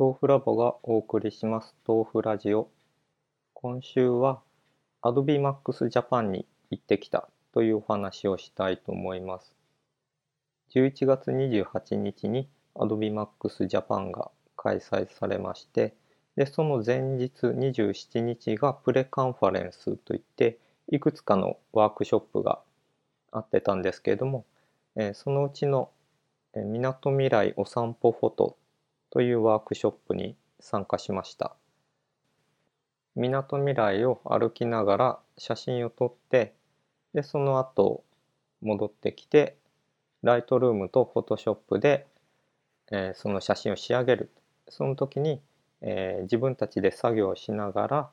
豆腐ラボがお送りします。豆腐ラジオ。今週は Adobe Max Japan に行ってきたというお話をしたいと思います。11月28日に Adobe Max Japan が開催されましてでその前日27日がプレカンファレンスといっていくつかのワークショップがあってたんですけれども、えーそのうちのみなとみらいお散歩フォトというワークショップに参加しました。みなとみらいを歩きながら写真を撮ってでその後戻ってきてライトルームとフォトショップで、えーその写真を仕上げるその時に、えー自分たちで作業をしながら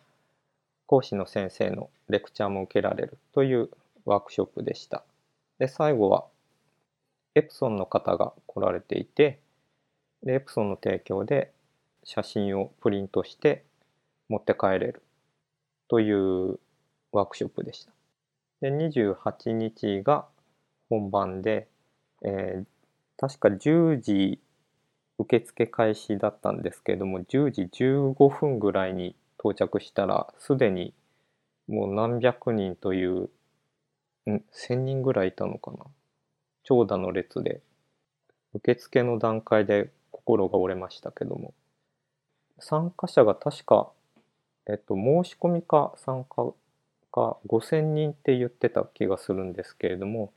講師の先生のレクチャーも受けられるというワークショップでした。で最後はエプソンの方が来られていてエプソンの提供で写真をプリントして持って帰れるというワークショップでした。で28日が本番で、えー確か10時受付開始だったんですけれども10時15分ぐらいに到着したらすでにもう何百人という、ん1,000人ぐらいいたのかな長蛇の列で受付の段階で心が折れましたけども参加者が確か、えっと、申し込みか参加か5,000人って言ってた気がするんですけれども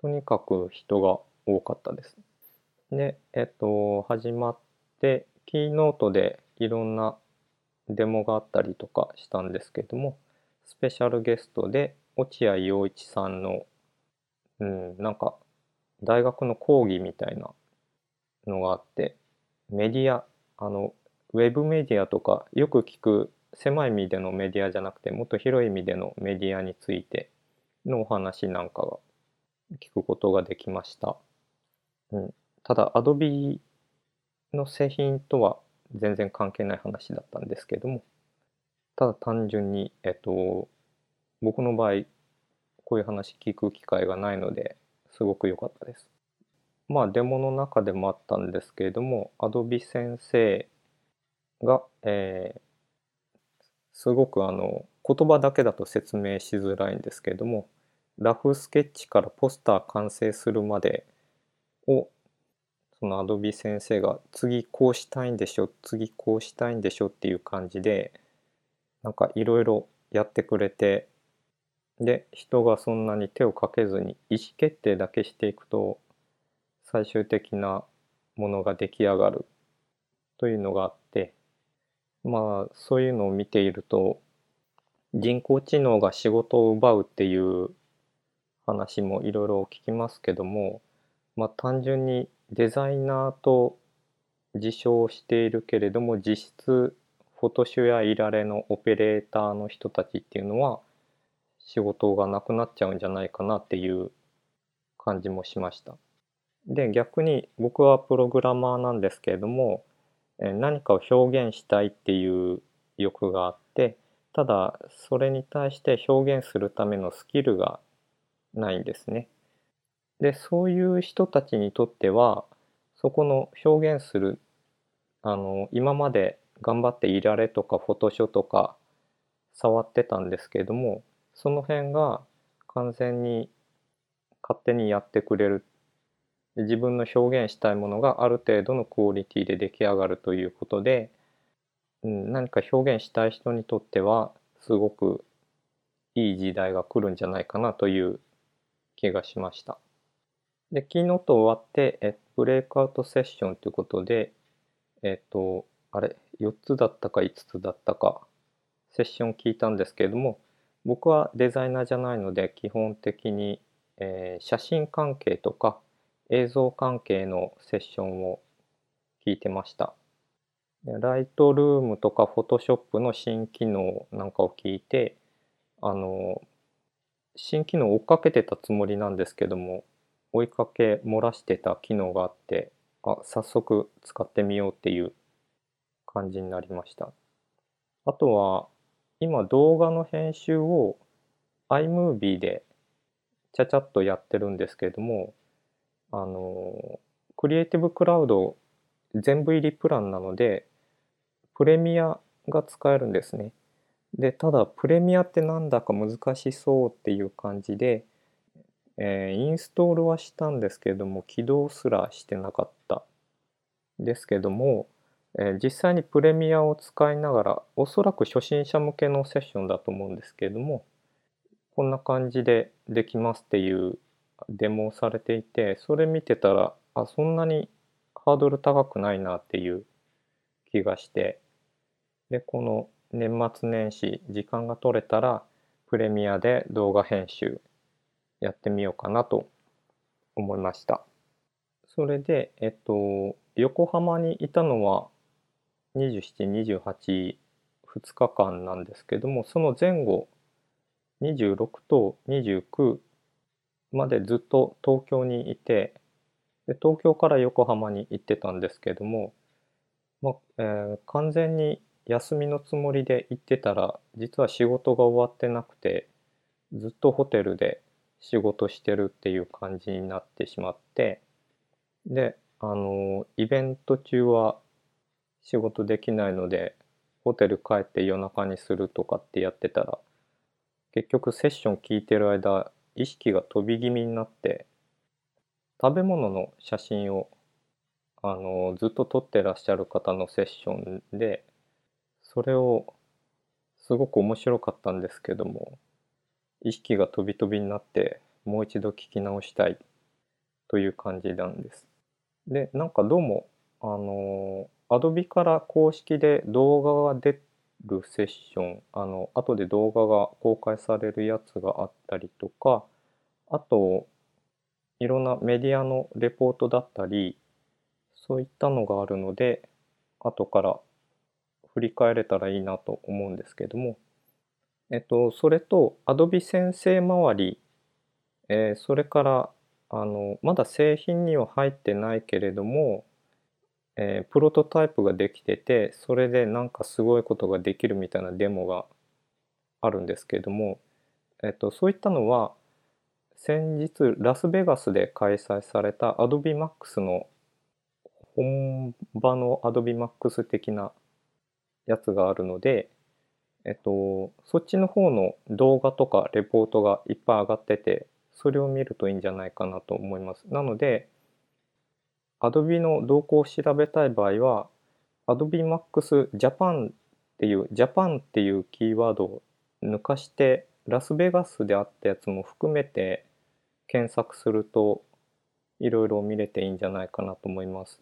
とにかく人が多かったです。でえっと始まってキーノートでいろんなデモがあったりとかしたんですけどもスペシャルゲストで落合陽一さんの、うん、なんか大学の講義みたいなのがあってメディアあのウェブメディアとかよく聞く狭い意味でのメディアじゃなくてもっと広い意味でのメディアについてのお話なんかが聞くことができました。うん、ただ Adobe の製品とは全然関係ない話だったんですけどもただ単純にえっと僕の場合こういう話聞く機会がないのですごく良かったです。まあデモの中でもあったんですけれども Adobe 先生が、えーすごくあの言葉だけだと説明しづらいんですけれどもラフスケッチからポスター完成するまでをその Adobe 先生が次こうしたいんでしょ次こうしたいんでしょっていう感じでなんかいろいろやってくれてで人がそんなに手をかけずに意思決定だけしていくと最終的なものが出来上がるというのがあってまあそういうのを見ていると人工知能が仕事を奪うっていう話もいろいろ聞きますけどもまあ単純にデザイナーと自称しているけれども実質フォトシュやいられのオペレーターの人たちっていうのは仕事がなくなっちゃうんじゃないかなっていう感じもしました。で逆に僕はプログラマーなんですけれども何かを表現したいっていう欲があってただそれに対して表現するためのスキルがないんですね。でそういう人たちにとってはそこの表現するあの今まで頑張っていられとかフォトショーとか触ってたんですけれどもその辺が完全に勝手にやってくれる自分の表現したいものがある程度のクオリティで出来上がるということで、うん、何か表現したい人にとってはすごくいい時代が来るんじゃないかなという気がしました。で、キーノート終わって、えブレイクアウトセッションということで、えっと、あれ、4つだったか5つだったか、セッション聞いたんですけれども、僕はデザイナーじゃないので、基本的に、えー写真関係とか映像関係のセッションを聞いてました。ライトルームとかフォトショップの新機能なんかを聞いて、あの、新機能追っかけてたつもりなんですけども、追いかけ漏らしてた機能があって、あ、早速使ってみようっていう感じになりました。あとは、今動画の編集を iMovie でちゃちゃっとやってるんですけれども、あの、クリエイティブクラウド全部入りプランなので、プレミアが使えるんですね。で、ただプレミアってなんだか難しそうっていう感じで、えー、インストールはしたんですけども起動すらしてなかったですけども、えー、実際にプレミアを使いながらおそらく初心者向けのセッションだと思うんですけれどもこんな感じでできますっていうデモされていてそれ見てたらあそんなにハードル高くないなっていう気がしてでこの年末年始時間が取れたらプレミアで動画編集やってみようかなと思いました。それで、えっと、横浜にいたのは27、28、2日間なんですけども、その前後、26と29までずっと東京にいて、で東京から横浜に行ってたんですけども、まえー、完全に休みのつもりで行ってたら実は仕事が終わってなくてずっとホテルで仕事してるっていう感じになってしまってであのイベント中は仕事できないのでホテル帰って夜中にするとかってやってたら結局セッション聞いてる間意識が飛び気味になって食べ物の写真をあのずっと撮ってらっしゃる方のセッションでそれをすごく面白かったんですけども意識が飛び飛びになってもう一度聞き直したいという感じなんです。でなんかどうもあの Adobe から公式で動画が出るセッション。あの後で動画が公開されるやつがあったりとかあといろんなメディアのレポートだったりそういったのがあるので後から振り返れたらいいなと思うんですけども。えっと、それと Adobe 先生周り、えー、それからあのまだ製品には入ってないけれども、えー、プロトタイプができててそれでなんかすごいことができるみたいなデモがあるんですけれども、えっと、そういったのは先日ラスベガスで開催された AdobeMax の本場の AdobeMax 的なやつがあるのでえっと、そっちの方の動画とかレポートがいっぱい上がってて、それを見るといいんじゃないかなと思います。なので、Adobe の動向を調べたい場合は、Adobe Max Japan っていう、Japan っていうキーワードを抜かして、ラスベガスであったやつも含めて検索すると、いろいろ見れていいんじゃないかなと思います。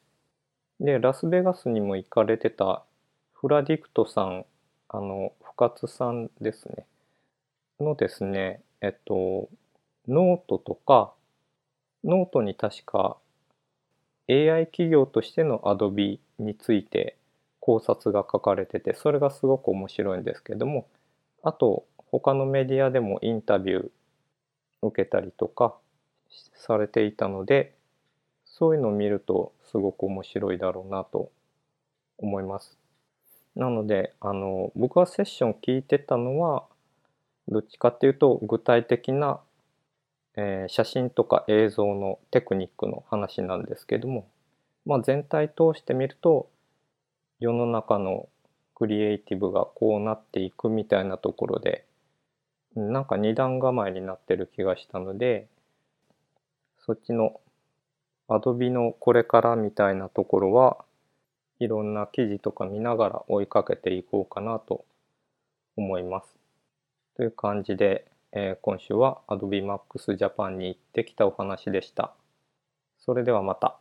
で、ラスベガスにも行かれてた fladdict さんあの、深津さんですね。のですね、えっと、ノートとか、ノートに確か AI 企業としての Adobe について考察が書かれてて、それがすごく面白いんですけども、あと、他のメディアでもインタビュー受けたりとかされていたので、そういうのを見るとすごく面白いだろうなと思います。なのであの僕はセッション聞いてたのはどっちかっていうと具体的な、えー、写真とか映像のテクニックの話なんですけども、まあ、全体通してみると世の中のクリエイティブがこうなっていくみたいなところでなんか二段構えになってる気がしたのでそっちの Adobe のこれからみたいなところはいろんな記事とか見ながら追いかけていこうかなと思います。という感じで、えー、今週は Adobe Max Japan に行ってきたお話でした。それではまた。